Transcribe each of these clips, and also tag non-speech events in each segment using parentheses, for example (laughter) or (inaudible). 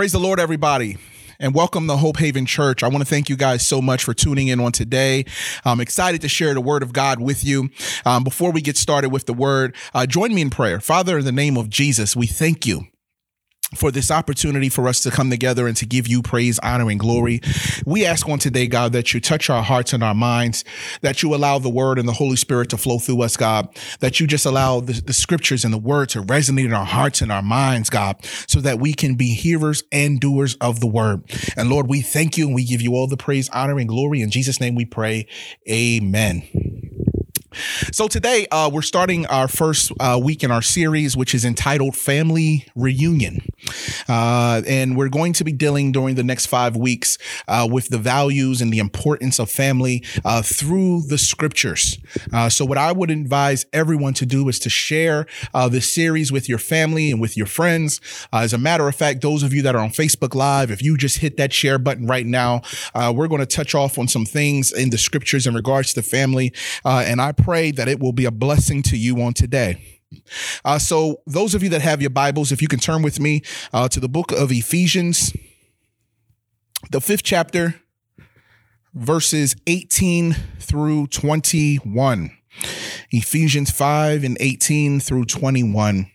Praise the Lord, everybody and welcome to Hope Haven Church. I want to thank you guys so much for tuning in on today. I'm excited to share the word of God with you. Um, before we get started with the word, uh, join me in prayer. Father, in the name of Jesus, we thank you for this opportunity for us to come together and to give you praise, honor, and glory. We ask on today, God, that you touch our hearts and our minds, that you allow the word and the Holy Spirit to flow through us, God, that you just allow the, the scriptures and the word to resonate in our hearts and our minds, God, so that we can be hearers and doers of the word. And Lord, we thank you and we give you all the praise, honor, and glory. In Jesus' name we pray. Amen. So today uh, we're starting our first uh, week in our series, which is entitled Family Reunion. Uh, and we're going to be dealing during the next five weeks uh, with the values and the importance of family uh, through the scriptures. Uh, so what I would advise everyone to do is to share this series with your family and with your friends. as a matter of fact, those of you that are on Facebook Live, if you just hit that share button right now, we're going to touch off on some things in the scriptures in regards to family. and I pray that it will be a blessing to you on today. Uh, so, those of you that have your Bibles, if you can turn with me uh, to the book of Ephesians, the fifth chapter, verses 18 through 21. Ephesians 5 and 18 through 21.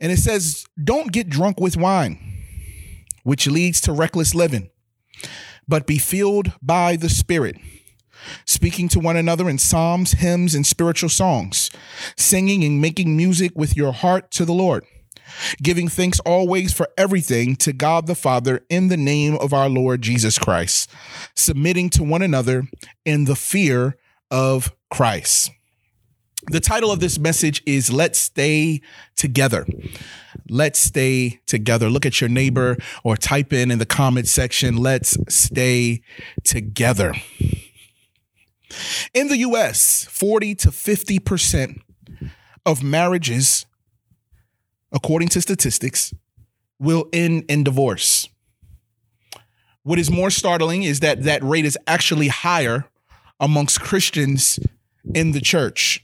And it says, Don't get drunk with wine, which leads to reckless living, but be filled by the Spirit speaking to one another in psalms, hymns, and spiritual songs, singing and making music with your heart to the Lord, giving thanks always for everything to God the Father in the name of our Lord Jesus Christ, submitting to one another in the fear of Christ. The title of this message is Let's Stay Together. Let's stay together. Look at your neighbor or type in in the comment section, Let's stay together. In the US, 40 to 50% of marriages, according to statistics, will end in divorce. What is more startling is that that rate is actually higher amongst Christians in the church.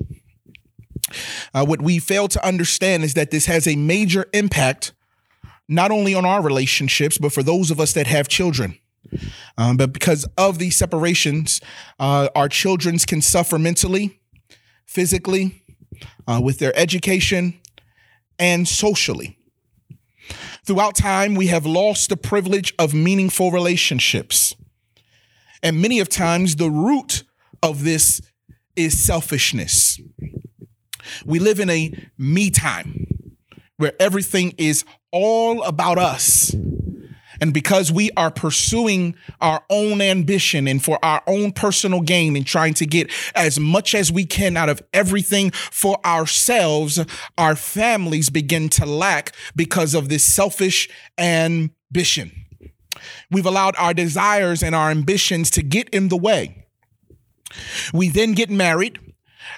Uh, what we fail to understand is that this has a major impact not only on our relationships, but for those of us that have children. Um, but because of these separations, uh, our children can suffer mentally, physically, uh, with their education, and socially. Throughout time, we have lost the privilege of meaningful relationships. And many of times, the root of this is selfishness. We live in a me time where everything is all about us and because we are pursuing our own ambition and for our own personal gain and trying to get as much as we can out of everything for ourselves, our families begin to lack because of this selfish ambition. We've allowed our desires and our ambitions to get in the way. We then get married,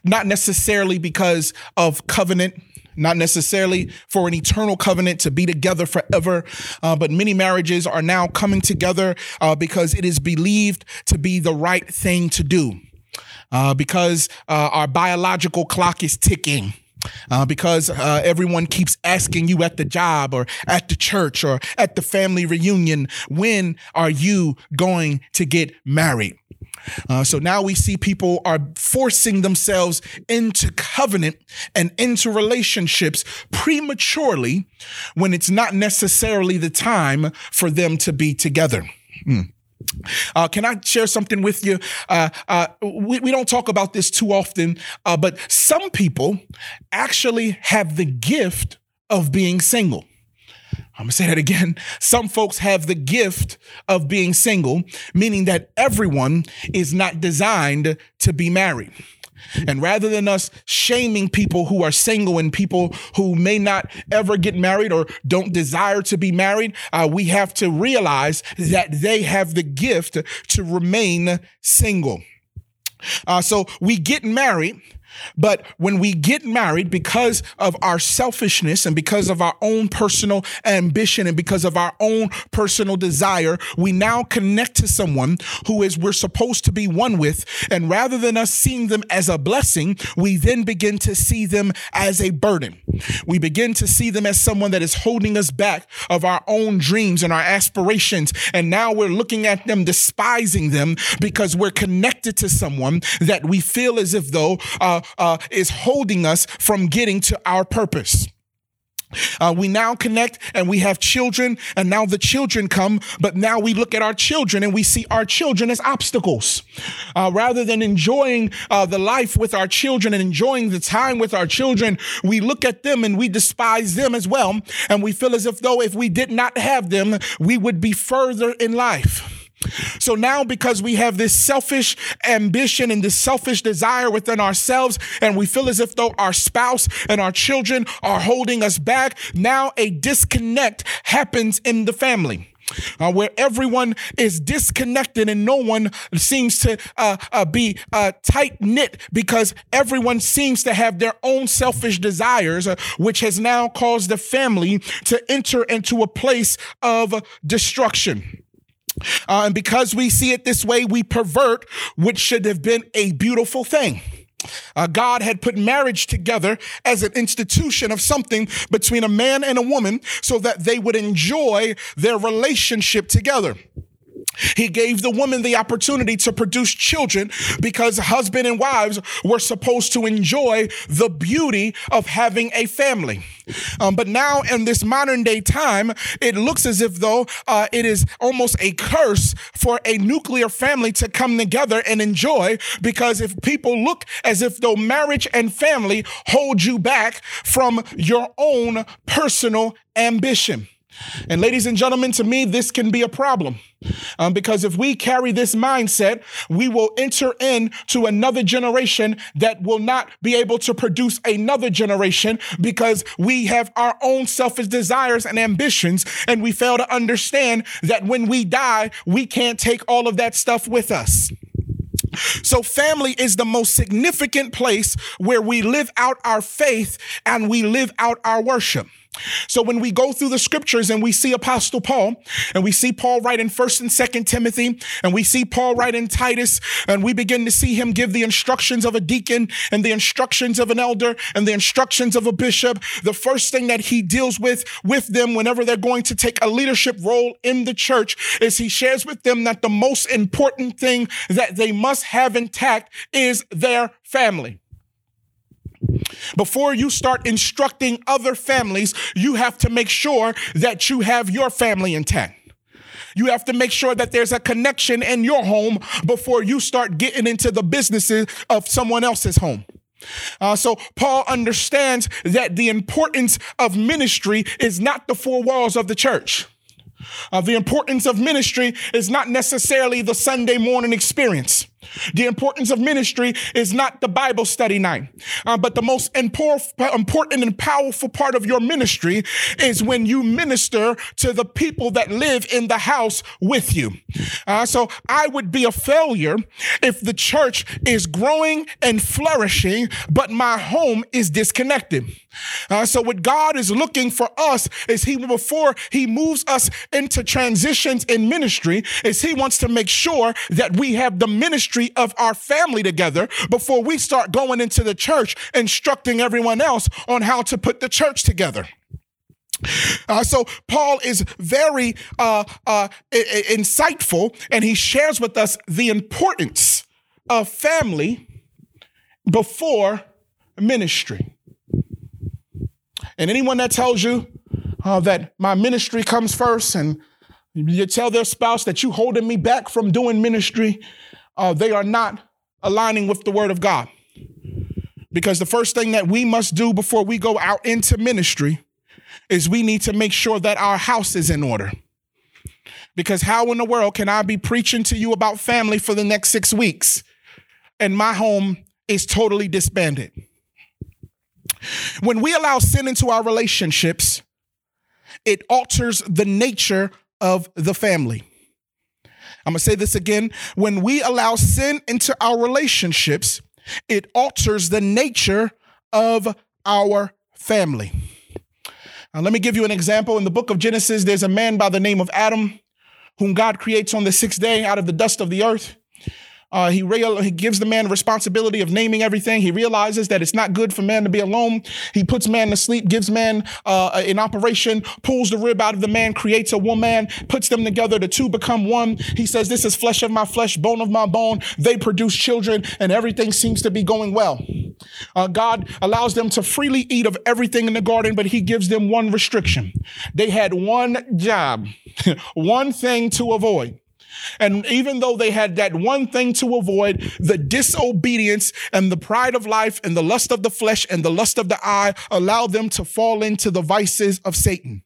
not necessarily because of covenant not necessarily for an eternal covenant to be together forever, uh, but many marriages are now coming together uh, because it is believed to be the right thing to do. Uh, because uh, our biological clock is ticking. Uh, because uh, everyone keeps asking you at the job or at the church or at the family reunion, when are you going to get married? Uh, so now we see people are forcing themselves into covenant and into relationships prematurely when it's not necessarily the time for them to be together. Mm. Uh, can I share something with you? Uh, uh, we, we, don't talk about this too often, uh, but some people actually have the gift of being single. I'm gonna say that again. Some folks have the gift of being single, meaning that everyone is not designed to be married. And rather than us shaming people who are single and people who may not ever get married or don't desire to be married, uh, we have to realize that they have the gift to remain single. Uh, so we get married But when we get married, because of our selfishness and because of our own personal ambition and because of our own personal desire, we now connect to someone who is we're supposed to be one with. And rather than us seeing them as a blessing, we then begin to see them as a burden. We begin to see them as someone that is holding us back of our own dreams and our aspirations. And now we're looking at them, despising them because we're connected to someone that we feel as if though uh, uh, is holding us from getting to our purpose. Uh, we now connect and we have children, and now the children come, but now we look at our children and we see our children as obstacles. Uh, rather than enjoying uh, the life with our children and enjoying the time with our children, we look at them and we despise them as well. And we feel as if though if we did not have them, we would be further in life. So now, because we have this selfish ambition and this selfish desire within ourselves, and we feel as if though our spouse and our children are holding us back, now a disconnect happens in the family. Uh, where everyone is disconnected and no one seems to uh, uh, be uh, tight knit because everyone seems to have their own selfish desires, uh, which has now caused the family to enter into a place of destruction. Uh, and because we see it this way, we pervert, which should have been a beautiful thing. Uh, God had put marriage together as an institution of something between a man and a woman so that they would enjoy their relationship together. He gave the woman the opportunity to produce children because husband and wives were supposed to enjoy the beauty of having a family. Um, but now in this modern day time, it looks as if though uh, it is almost a curse for a nuclear family to come together and enjoy because if people look as if though marriage and family hold you back from your own personal ambition. And ladies and gentlemen, to me, this can be a problem. Um, because if we carry this mindset, we will enter into another generation that will not be able to produce another generation because we have our own selfish desires and ambitions. And we fail to understand that when we die, we can't take all of that stuff with us. So, family is the most significant place where we live out our faith and we live out our worship. So when we go through the scriptures and we see Apostle Paul and we see Paul write in 1st and 2nd Timothy and we see Paul write in Titus and we begin to see him give the instructions of a deacon and the instructions of an elder and the instructions of a bishop, the first thing that he deals with with them whenever they're going to take a leadership role in the church is he shares with them that the most important thing that they must have intact is their family. Before you start instructing other families, you have to make sure that you have your family intact. You have to make sure that there's a connection in your home before you start getting into the businesses of someone else's home. Uh, so Paul understands that the importance of ministry is not the four walls of the church. Uh, the importance of ministry is not necessarily the Sunday morning experience. The importance of ministry is not the Bible study night, uh, but the most important and powerful part of your ministry is when you minister to the people that live in the house with you. Uh, so I would be a failure if the church is growing and flourishing, but my home is disconnected. Uh, so what God is looking for us is he before he moves us into transitions in ministry is he wants to make sure that we have the ministry of our family together before we start going into the church instructing everyone else on how to put the church together. Uh, so Paul is very uh, uh, insightful, and he shares with us the importance of family before ministry. And anyone that tells you uh, that my ministry comes first, and you tell their spouse that you holding me back from doing ministry, uh, they are not aligning with the word of God. Because the first thing that we must do before we go out into ministry is we need to make sure that our house is in order. Because how in the world can I be preaching to you about family for the next six weeks and my home is totally disbanded? When we allow sin into our relationships, it alters the nature of the family. I'm gonna say this again. When we allow sin into our relationships, it alters the nature of our family. Now, let me give you an example. In the book of Genesis, there's a man by the name of Adam, whom God creates on the sixth day out of the dust of the earth. Uh, he, real, he gives the man responsibility of naming everything. He realizes that it's not good for man to be alone. He puts man to sleep, gives man uh, an operation, pulls the rib out of the man, creates a woman, puts them together. The two become one. He says, This is flesh of my flesh, bone of my bone. They produce children, and everything seems to be going well. Uh, God allows them to freely eat of everything in the garden, but He gives them one restriction. They had one job, (laughs) one thing to avoid. And even though they had that one thing to avoid, the disobedience and the pride of life and the lust of the flesh and the lust of the eye allowed them to fall into the vices of Satan.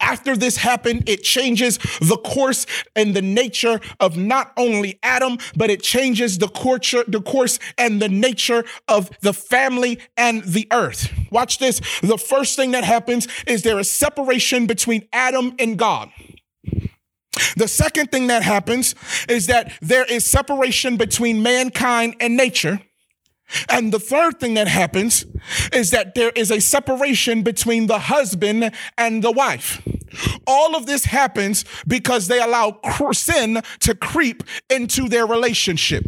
After this happened, it changes the course and the nature of not only Adam, but it changes the course, the course and the nature of the family and the earth. Watch this. The first thing that happens is there is separation between Adam and God. The second thing that happens is that there is separation between mankind and nature. And the third thing that happens is that there is a separation between the husband and the wife. All of this happens because they allow sin to creep into their relationship.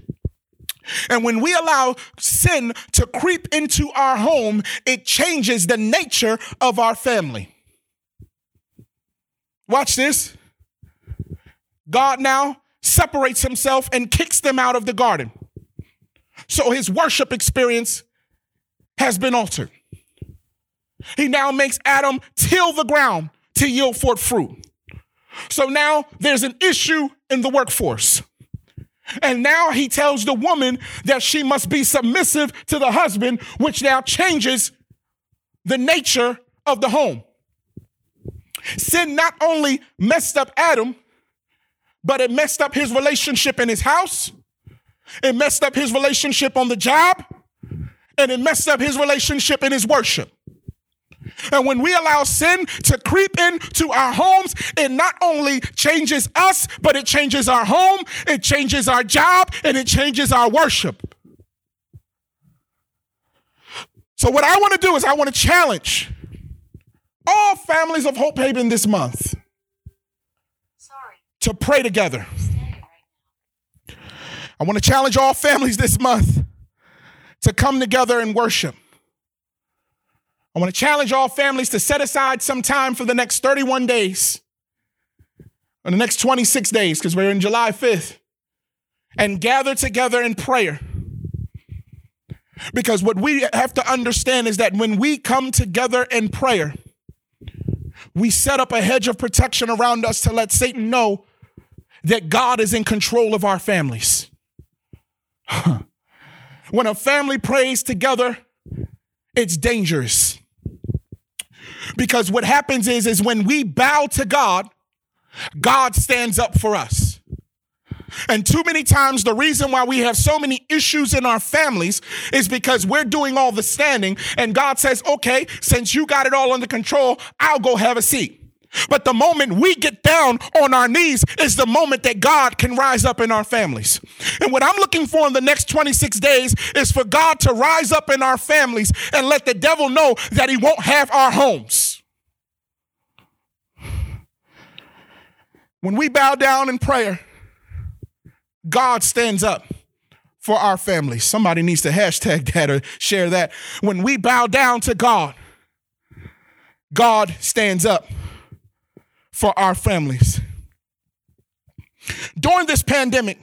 And when we allow sin to creep into our home, it changes the nature of our family. Watch this. God now separates himself and kicks them out of the garden. So his worship experience has been altered. He now makes Adam till the ground to yield forth fruit. So now there's an issue in the workforce. And now he tells the woman that she must be submissive to the husband, which now changes the nature of the home. Sin not only messed up Adam, but it messed up his relationship in his house. It messed up his relationship on the job. And it messed up his relationship in his worship. And when we allow sin to creep into our homes, it not only changes us, but it changes our home, it changes our job, and it changes our worship. So, what I want to do is, I want to challenge all families of Hope Haven this month to pray together. I want to challenge all families this month to come together and worship. I want to challenge all families to set aside some time for the next 31 days, or the next 26 days, because we're in July 5th, and gather together in prayer. Because what we have to understand is that when we come together in prayer, we set up a hedge of protection around us to let Satan know that God is in control of our families. (laughs) when a family prays together, it's dangerous. Because what happens is, is when we bow to God, God stands up for us. And too many times, the reason why we have so many issues in our families is because we're doing all the standing, and God says, okay, since you got it all under control, I'll go have a seat. But the moment we get down on our knees is the moment that God can rise up in our families. And what I'm looking for in the next 26 days is for God to rise up in our families and let the devil know that he won't have our homes. When we bow down in prayer, God stands up for our families. Somebody needs to hashtag (laughs) that or share that. When we bow down to God, God stands up for our families. During this pandemic,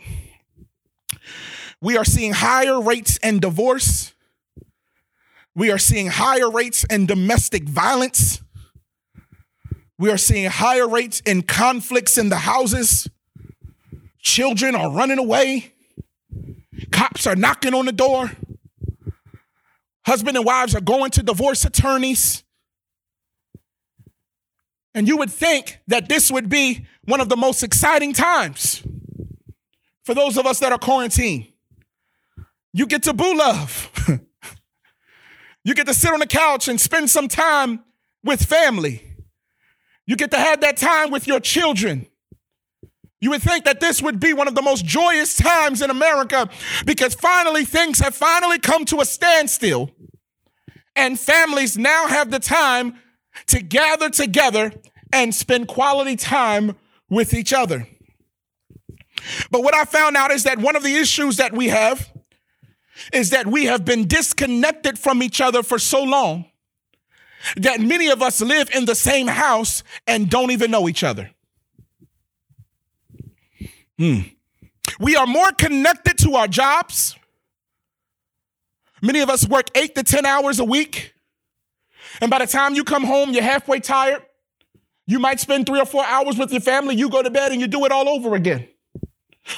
we are seeing higher rates in divorce. We are seeing higher rates in domestic violence. We are seeing higher rates in conflicts in the houses. Children are running away. Cops are knocking on the door. Husband and wives are going to divorce attorneys. And you would think that this would be one of the most exciting times for those of us that are quarantined. You get to boo love. (laughs) you get to sit on the couch and spend some time with family. You get to have that time with your children. You would think that this would be one of the most joyous times in America because finally things have finally come to a standstill. And families now have the time to gather together and spend quality time with each other. But what I found out is that one of the issues that we have is that we have been disconnected from each other for so long that many of us live in the same house and don't even know each other. Hmm. We are more connected to our jobs. Many of us work eight to 10 hours a week. And by the time you come home, you're halfway tired. You might spend three or four hours with your family. You go to bed and you do it all over again.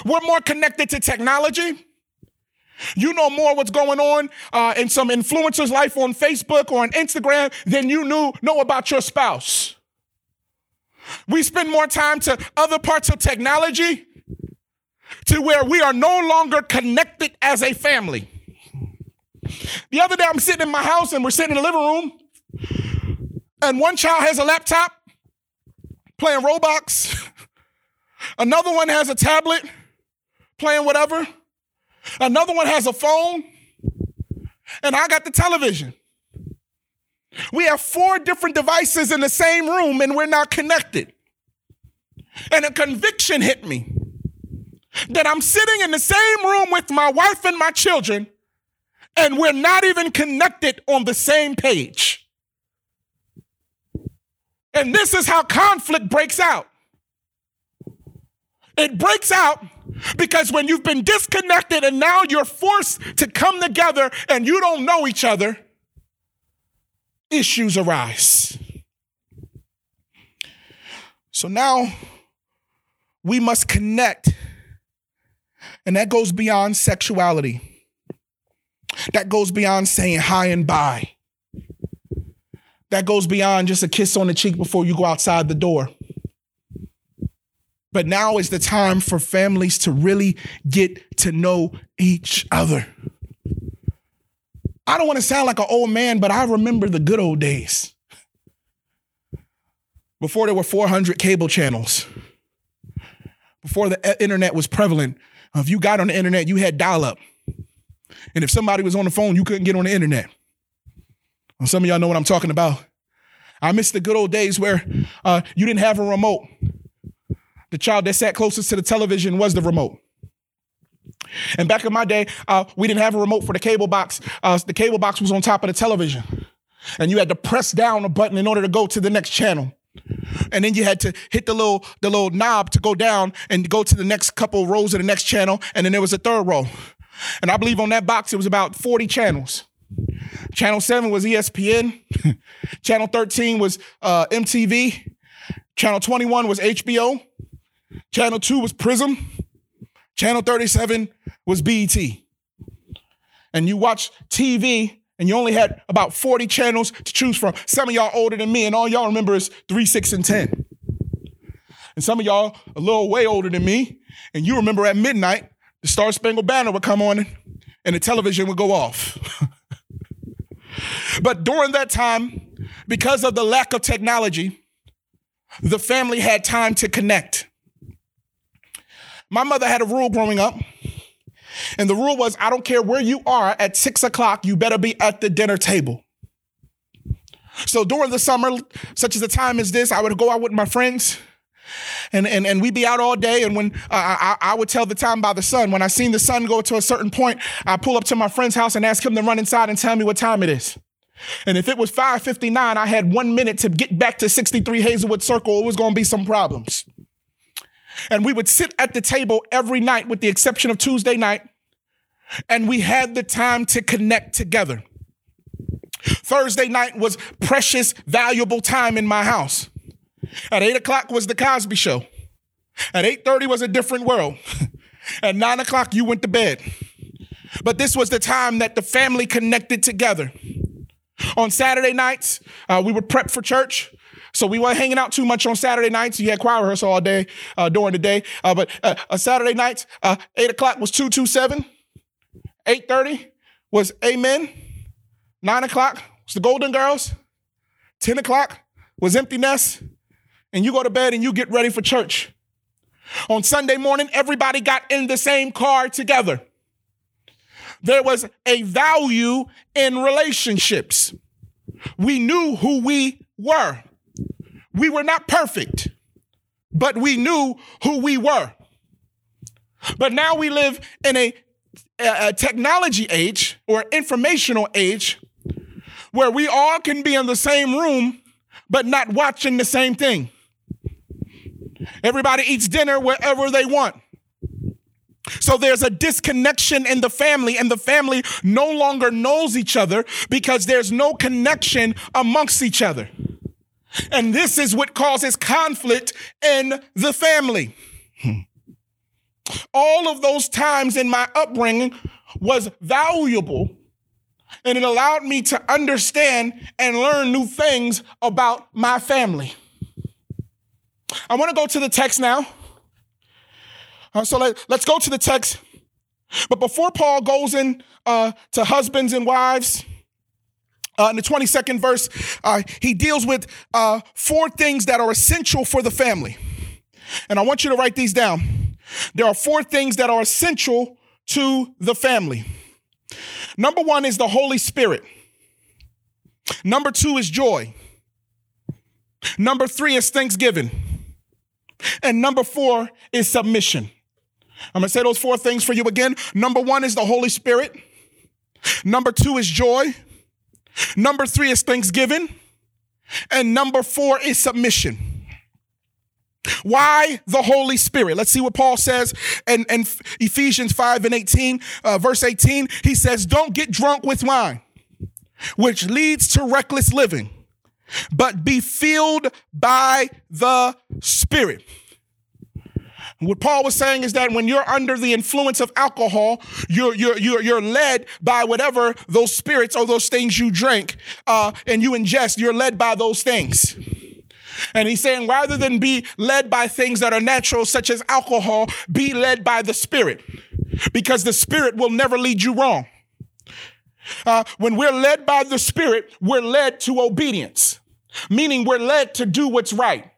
We're more connected to technology. You know more what's going on uh, in some influencer's life on Facebook or on Instagram than you knew know about your spouse. We spend more time to other parts of technology to where we are no longer connected as a family. The other day, I'm sitting in my house and we're sitting in the living room, and one child has a laptop playing Roblox, (laughs) another one has a tablet playing whatever. Another one has a phone, and I got the television. We have four different devices in the same room, and we're not connected. And a conviction hit me that I'm sitting in the same room with my wife and my children, and we're not even connected on the same page. And this is how conflict breaks out. It breaks out because when you've been disconnected and now you're forced to come together and you don't know each other, issues arise. So now we must connect. And that goes beyond sexuality. That goes beyond saying hi and bye. That goes beyond just a kiss on the cheek before you go outside the door. But now is the time for families to really get to know each other. I don't want to sound like an old man, but I remember the good old days. Before there were 400 cable channels, before the internet was prevalent, if you got on the internet, you had dial up. And if somebody was on the phone, you couldn't get on the internet. Some of y'all know what I'm talking about. I miss the good old days where uh, you didn't have a remote the child that sat closest to the television was the remote. And back in my day, uh, we didn't have a remote for the cable box. Uh, the cable box was on top of the television. And you had to press down a button in order to go to the next channel. And then you had to hit the little the little knob to go down and go to the next couple rows of the next channel. And then there was a third row. And I believe on that box it was about 40 channels. Channel 7 was ESPN. (laughs) Channel 13 was uh, MTV. Channel 21 was HBO. Channel 2 was Prism. Channel 37 was BET. And you watch TV and you only had about 40 channels to choose from. Some of y'all older than me, and all y'all remember is 3, 6, and 10. And some of y'all a little way older than me, and you remember at midnight, the Star Spangled Banner would come on and the television would go off. (laughs) but during that time, because of the lack of technology, the family had time to connect. My mother had a rule growing up. And the rule was I don't care where you are at six o'clock, you better be at the dinner table. So during the summer, such as a time as this, I would go out with my friends. And, and, and we'd be out all day. And when uh, I, I would tell the time by the sun, when I seen the sun go to a certain point, I pull up to my friend's house and ask him to run inside and tell me what time it is. And if it was 5:59, I had one minute to get back to 63 Hazelwood Circle. It was going to be some problems. And we would sit at the table every night, with the exception of Tuesday night, and we had the time to connect together. Thursday night was precious, valuable time in my house. At eight o'clock was the Cosby Show. At eight thirty was a different world. (laughs) At nine o'clock, you went to bed. But this was the time that the family connected together. On Saturday nights, uh, we would prep for church. So we weren't hanging out too much on Saturday nights. You had choir rehearsal all day uh, during the day. Uh, but uh, Saturday nights, uh, 8 o'clock was 227. 8.30 was Amen. 9 o'clock was the Golden Girls. 10 o'clock was Empty Nest. And you go to bed and you get ready for church. On Sunday morning, everybody got in the same car together. There was a value in relationships. We knew who we were. We were not perfect, but we knew who we were. But now we live in a, a, technology age or informational age where we all can be in the same room but not watching the same thing. Everybody eats dinner wherever they want. So there's a disconnection in the family, and the family no longer knows each other because there's no connection amongst each other. And this is what causes conflict in the family. Hmm. All of those times in my upbringing was valuable and it allowed me to understand and learn new things about my family. I want to go to the text now. Uh, so let, us go to the text. But before Paul goes in uh, to husbands and wives, uh, in the 22nd verse, uh, he deals with uh, four things that are essential for the family. And I want you to write these down. There are four things that are essential to the family. Number one is the Holy Spirit. Number two is joy. Number three is thanksgiving. And number four is submission. I'm gonna say those four things for you again. Number one is the Holy Spirit. Number two is joy. Number three is thanksgiving. And number four is submission. Why the Holy Spirit? Let's see what Paul says in, in Ephesians 5 and 18, uh, verse 18. He says, Don't get drunk with wine, which leads to reckless living, but be filled by the Spirit. What Paul was saying is that when you're under the influence of alcohol, you're you're you're, you're led by whatever those spirits or those things you drink uh, and you ingest. You're led by those things. And he's saying, rather than be led by things that are natural, such as alcohol, be led by the Spirit, because the Spirit will never lead you wrong. Uh, when we're led by the Spirit, we're led to obedience, meaning we're led to do what's right.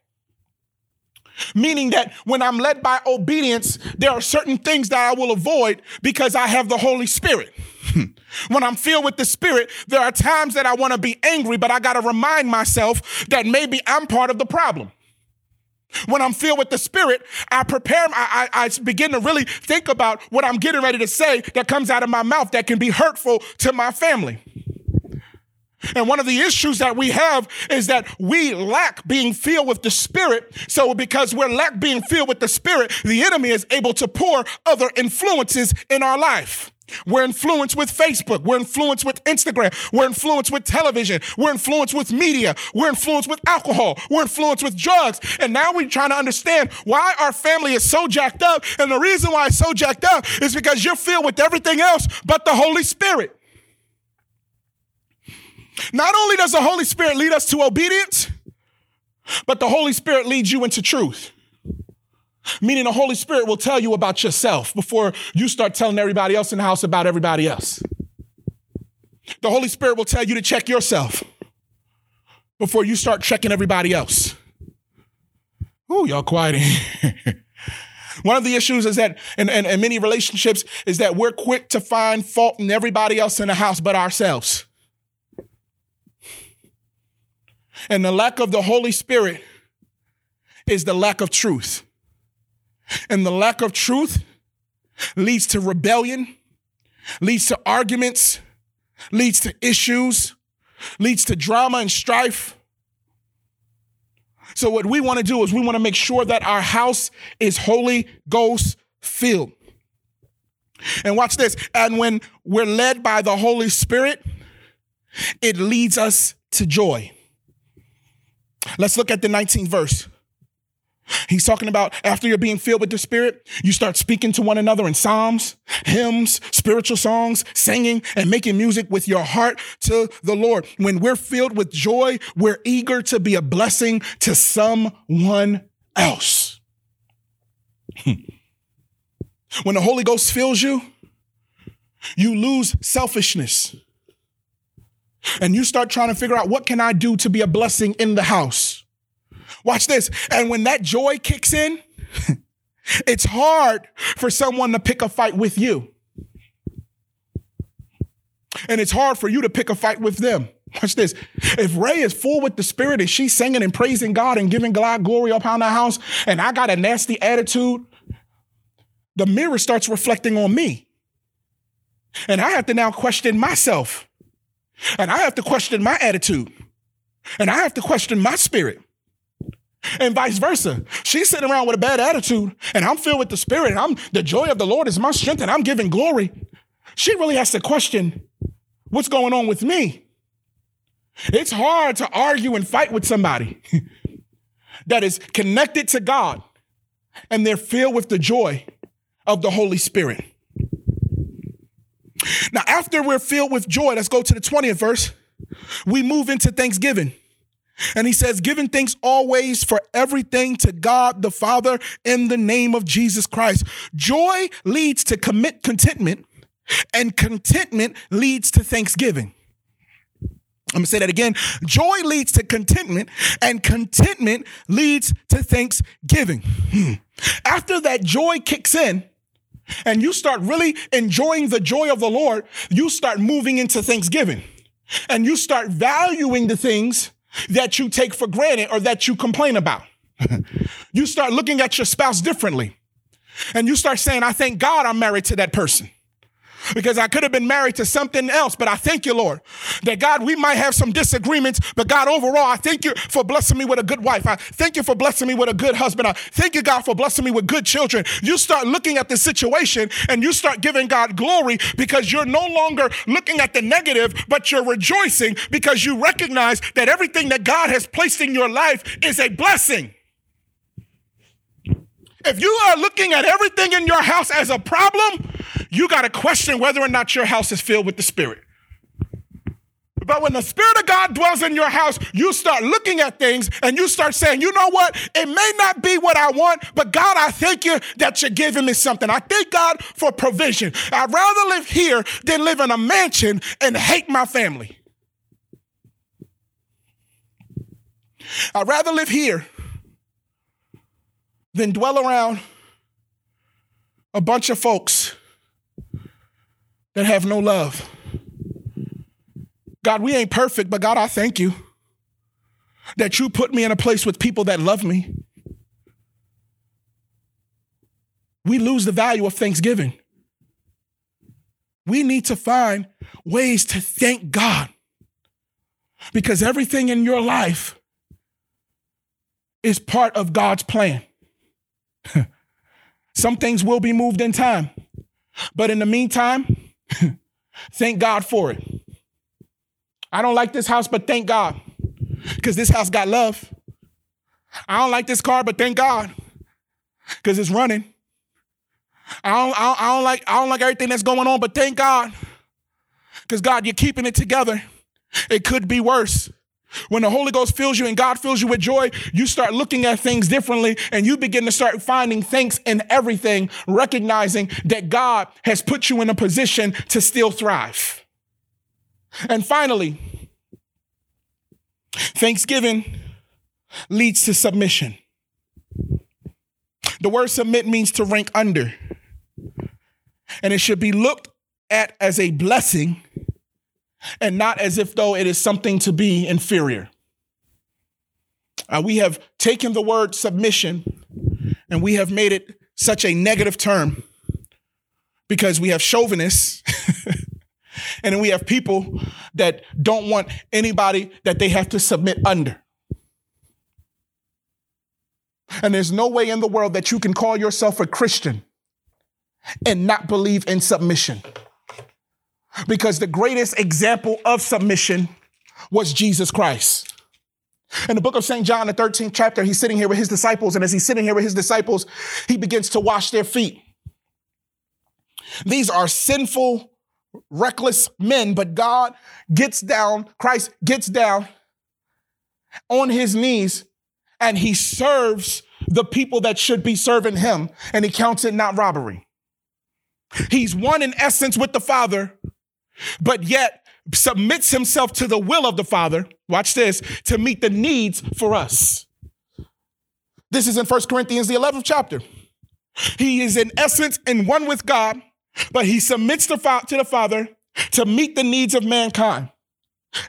Meaning that when I'm led by obedience, there are certain things that I will avoid because I have the Holy Spirit. (laughs) when I'm filled with the Spirit, there are times that I want to be angry, but I got to remind myself that maybe I'm part of the problem. When I'm filled with the Spirit, I prepare, I, I, I, begin to really think about what I'm getting ready to say that comes out of my mouth that can be hurtful to my family. And one of the issues that we have is that we lack being filled with the Spirit. So, because we're lack being filled with the Spirit, the enemy is able to pour other influences in our life. We're influenced with Facebook. We're influenced with Instagram. We're influenced with television. We're influenced with media. We're influenced with alcohol. We're influenced with drugs. And now we're trying to understand why our family is so jacked up. And the reason why it's so jacked up is because you're filled with everything else but the Holy Spirit. Not only does the Holy Spirit lead us to obedience, but the Holy Spirit leads you into truth. Meaning the Holy Spirit will tell you about yourself before you start telling everybody else in the house about everybody else. The Holy Spirit will tell you to check yourself before you start checking everybody else. Ooh, y'all quiet. (laughs) One of the issues is that in, in, in, many relationships is that we're quick to find fault in everybody else in the house but ourselves. And the lack of the Holy Spirit is the lack of truth. And the lack of truth leads to rebellion, leads to arguments, leads to issues, leads to drama and strife. So, what we want to do is we want to make sure that our house is Holy Ghost filled. And watch this. And when we're led by the Holy Spirit, it leads us to joy. Let's look at the 19th verse. He's talking about after you're being filled with the Spirit, you start speaking to one another in psalms, hymns, spiritual songs, singing, and making music with your heart to the Lord. When we're filled with joy, we're eager to be a blessing to someone else. (laughs) when the Holy Ghost fills you, you lose selfishness and you start trying to figure out what can I do to be a blessing in the house. Watch this. And when that joy kicks in, (laughs) It's hard for someone to pick a fight with you. And it's hard for you to pick a fight with them. Watch this. If Ray is full with the spirit and she's singing and praising God and giving God glory upon the house, and I got a nasty attitude, the mirror starts reflecting on me. And I have to now question myself. And I have to question my attitude. And I have to question my spirit. And vice versa. She's sitting around with a bad attitude, and I'm filled with the spirit, and I'm the joy of the Lord is my strength, and I'm giving glory. She really has to question what's going on with me. It's hard to argue and fight with somebody (laughs) that is connected to God and they're filled with the joy of the Holy Spirit. Now, after we're filled with joy, let's go to the 20th verse. We move into Thanksgiving. And he says, giving thanks always for everything to God the Father in the name of Jesus Christ. Joy leads to commit contentment, and contentment leads to thanksgiving. I'm gonna say that again. Joy leads to contentment, and contentment leads to thanksgiving. Hmm. After that joy kicks in, and you start really enjoying the joy of the Lord, you start moving into thanksgiving. And you start valuing the things that you take for granted or that you complain about. (laughs) you start looking at your spouse differently. And you start saying, I thank God I'm married to that person because I could have been married to something else. But I thank you, Lord, that God, we might have some disagreements, but God, overall, I thank you for blessing me with a good wife. I thank you for blessing me with a good husband. I thank you, God, for blessing me with good children. You start looking at the situation and you start giving God glory because you're no longer looking at the negative, but you're rejoicing because you recognize that everything that God has placed in your life is a blessing. If you are looking at everything in your house as a problem, you got to question whether or not your house is filled with the Spirit. But when the Spirit of God dwells in your house, you start looking at things and you start saying, you know what? It may not be what I want, but God, I thank you that you're giving me something. I thank God for provision. I'd rather live here than live in a mansion and hate my family. I'd rather live here than dwell around a bunch of folks that have no love. God, we ain't perfect, but God, I thank you that you put me in a place with people that love me. We lose the value of thanksgiving. We need to find ways to thank God because everything in your life is part of God's plan. (laughs) Some things will be moved in time. But in the meantime, thank God for it. I don't like this house, but thank God. Because this house got love. I don't like this car, but thank God. Because it's running. I don't, I, don't, I don't like I don't like everything that's going on, but thank God. Because God, you're keeping it together. It could be worse. When the Holy Ghost fills you and God fills you with joy, you start looking at things differently and you begin to start finding thanks in everything, recognizing that God has put you in a position to still thrive. And finally, thanksgiving leads to submission. The word submit means to rank under, and it should be looked at as a blessing and not as if though it is something to be inferior. Uh, we have taken the word submission and we have made it such a negative term because we have chauvinists (laughs) and we have people that don't want anybody that they have to submit under. And there's no way in the world that you can call yourself a Christian and not believe in submission because the greatest example of submission was Jesus Christ. In the book of St. John, the 13th chapter, he's sitting here with his disciples, and as he's sitting here with his disciples, he begins to wash their feet. These are sinful, reckless men, but God gets down, Christ gets down on his knees, and he serves the people that should be serving him, and he counts it not robbery. He's one in essence with the Father, but yet submits himself to the will of the Father, watch this, to meet the needs for us. This is in 1 Corinthians, the 11th chapter. He is in essence in one with God, but he submits to, to the Father to meet the needs of mankind.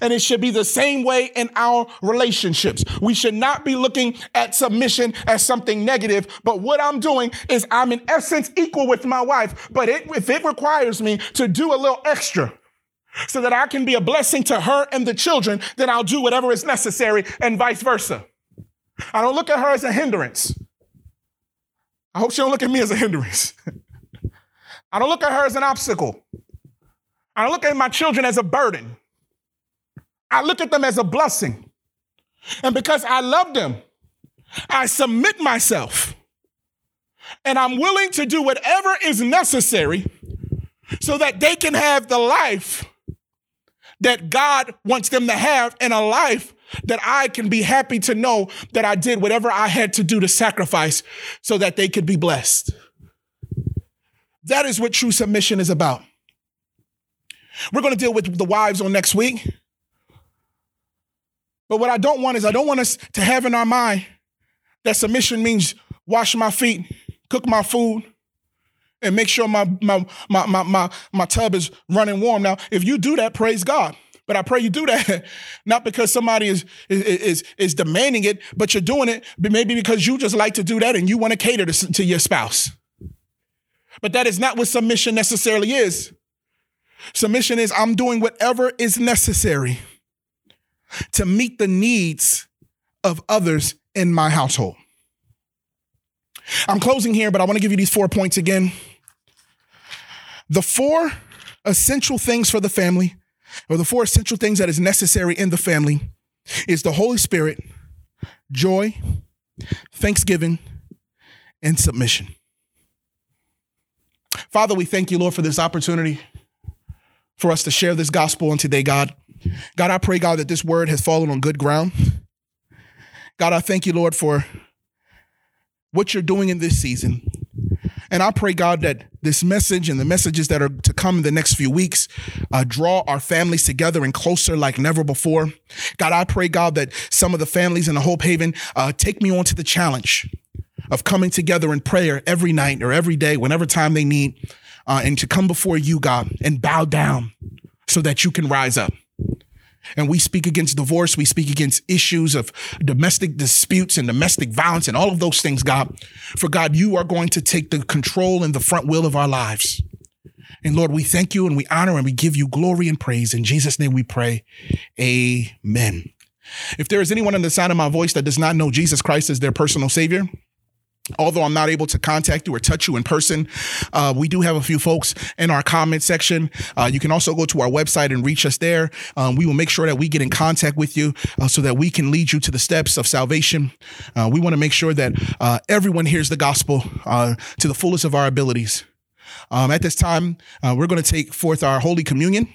And it should be the same way in our relationships. We should not be looking at submission as something negative, but what I'm doing is I'm in essence equal with my wife, but it, if it requires me to do a little extra so that I can be a blessing to her and the children, then I'll do whatever is necessary and vice versa. I don't look at her as a hindrance. I hope she don't look at me as a hindrance. (laughs) I don't look at her as an obstacle. I don't look at my children as a burden. I look at them as a blessing. And because I love them, I submit myself. And I'm willing to do whatever is necessary so that they can have the life that God wants them to have and a life that I can be happy to know that I did whatever I had to do to sacrifice so that they could be blessed. That is what true submission is about. We're going to deal with the wives on next week. But what I don't want is I don't want us to have in our mind that submission means wash my feet, cook my food, and make sure my my my my my, my tub is running warm. Now, if you do that, praise God. But I pray you do that (laughs) not because somebody is, is, is, demanding it, but you're doing it maybe because you just like to do that and you want to cater to, to your spouse. But that is not what submission necessarily is. Submission is I'm doing whatever is necessary to meet the needs of others in my household. I'm closing here, but I want to give you these four points again. The four essential things for the family or the four essential things that is necessary in the family is the Holy Spirit, joy, thanksgiving, and submission. Father, we thank you, Lord, for this opportunity for us to share this gospel on today, God. God, I pray, God, that this word has fallen on good ground. God, I thank you, Lord, for what you're doing in this season. And I pray, God, that this message and the messages that are to come in the next few weeks uh, draw our families together and closer like never before. God, I pray, God, that some of the families in the Hope Haven uh, take me on to the challenge of coming together in prayer every night or every day, whenever time they need, uh, and to come before you, God, and bow down so that you can rise up. And we speak against divorce. We speak against issues of domestic disputes and domestic violence and all of those things, God. For God, you are going to take the control and the front wheel of our lives. And Lord, we thank you and we honor and we give you glory and praise. In Jesus' name we pray. Amen. If there is anyone on the sound of my voice that does not know Jesus Christ as their personal savior, Although I'm not able to contact you or touch you in person, uh, we do have a few folks in our comment section. Uh, you can also go to our website and reach us there. Um, we will make sure that we get in contact with you uh, so that we can lead you to the steps of salvation. Uh, we want to make sure that uh, everyone hears the gospel uh, to the fullest of our abilities. Um, at this time, we're going to take forth our Holy Communion.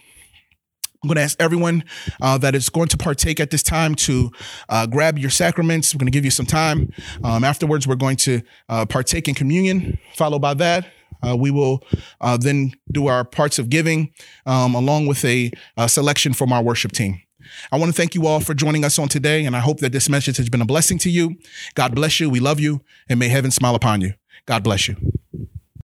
I'm going to ask everyone uh, that is going to partake at this time to uh, grab your sacraments. We're going to give you some time. Um, afterwards, we're going to uh, partake in communion. Followed by that, uh, we will uh, then do our parts of giving um, along with a, a selection from our worship team. I want to thank you all for joining us on today, and I hope that this message has been a blessing to you. God bless you. We love you, and may heaven smile upon you. God bless you.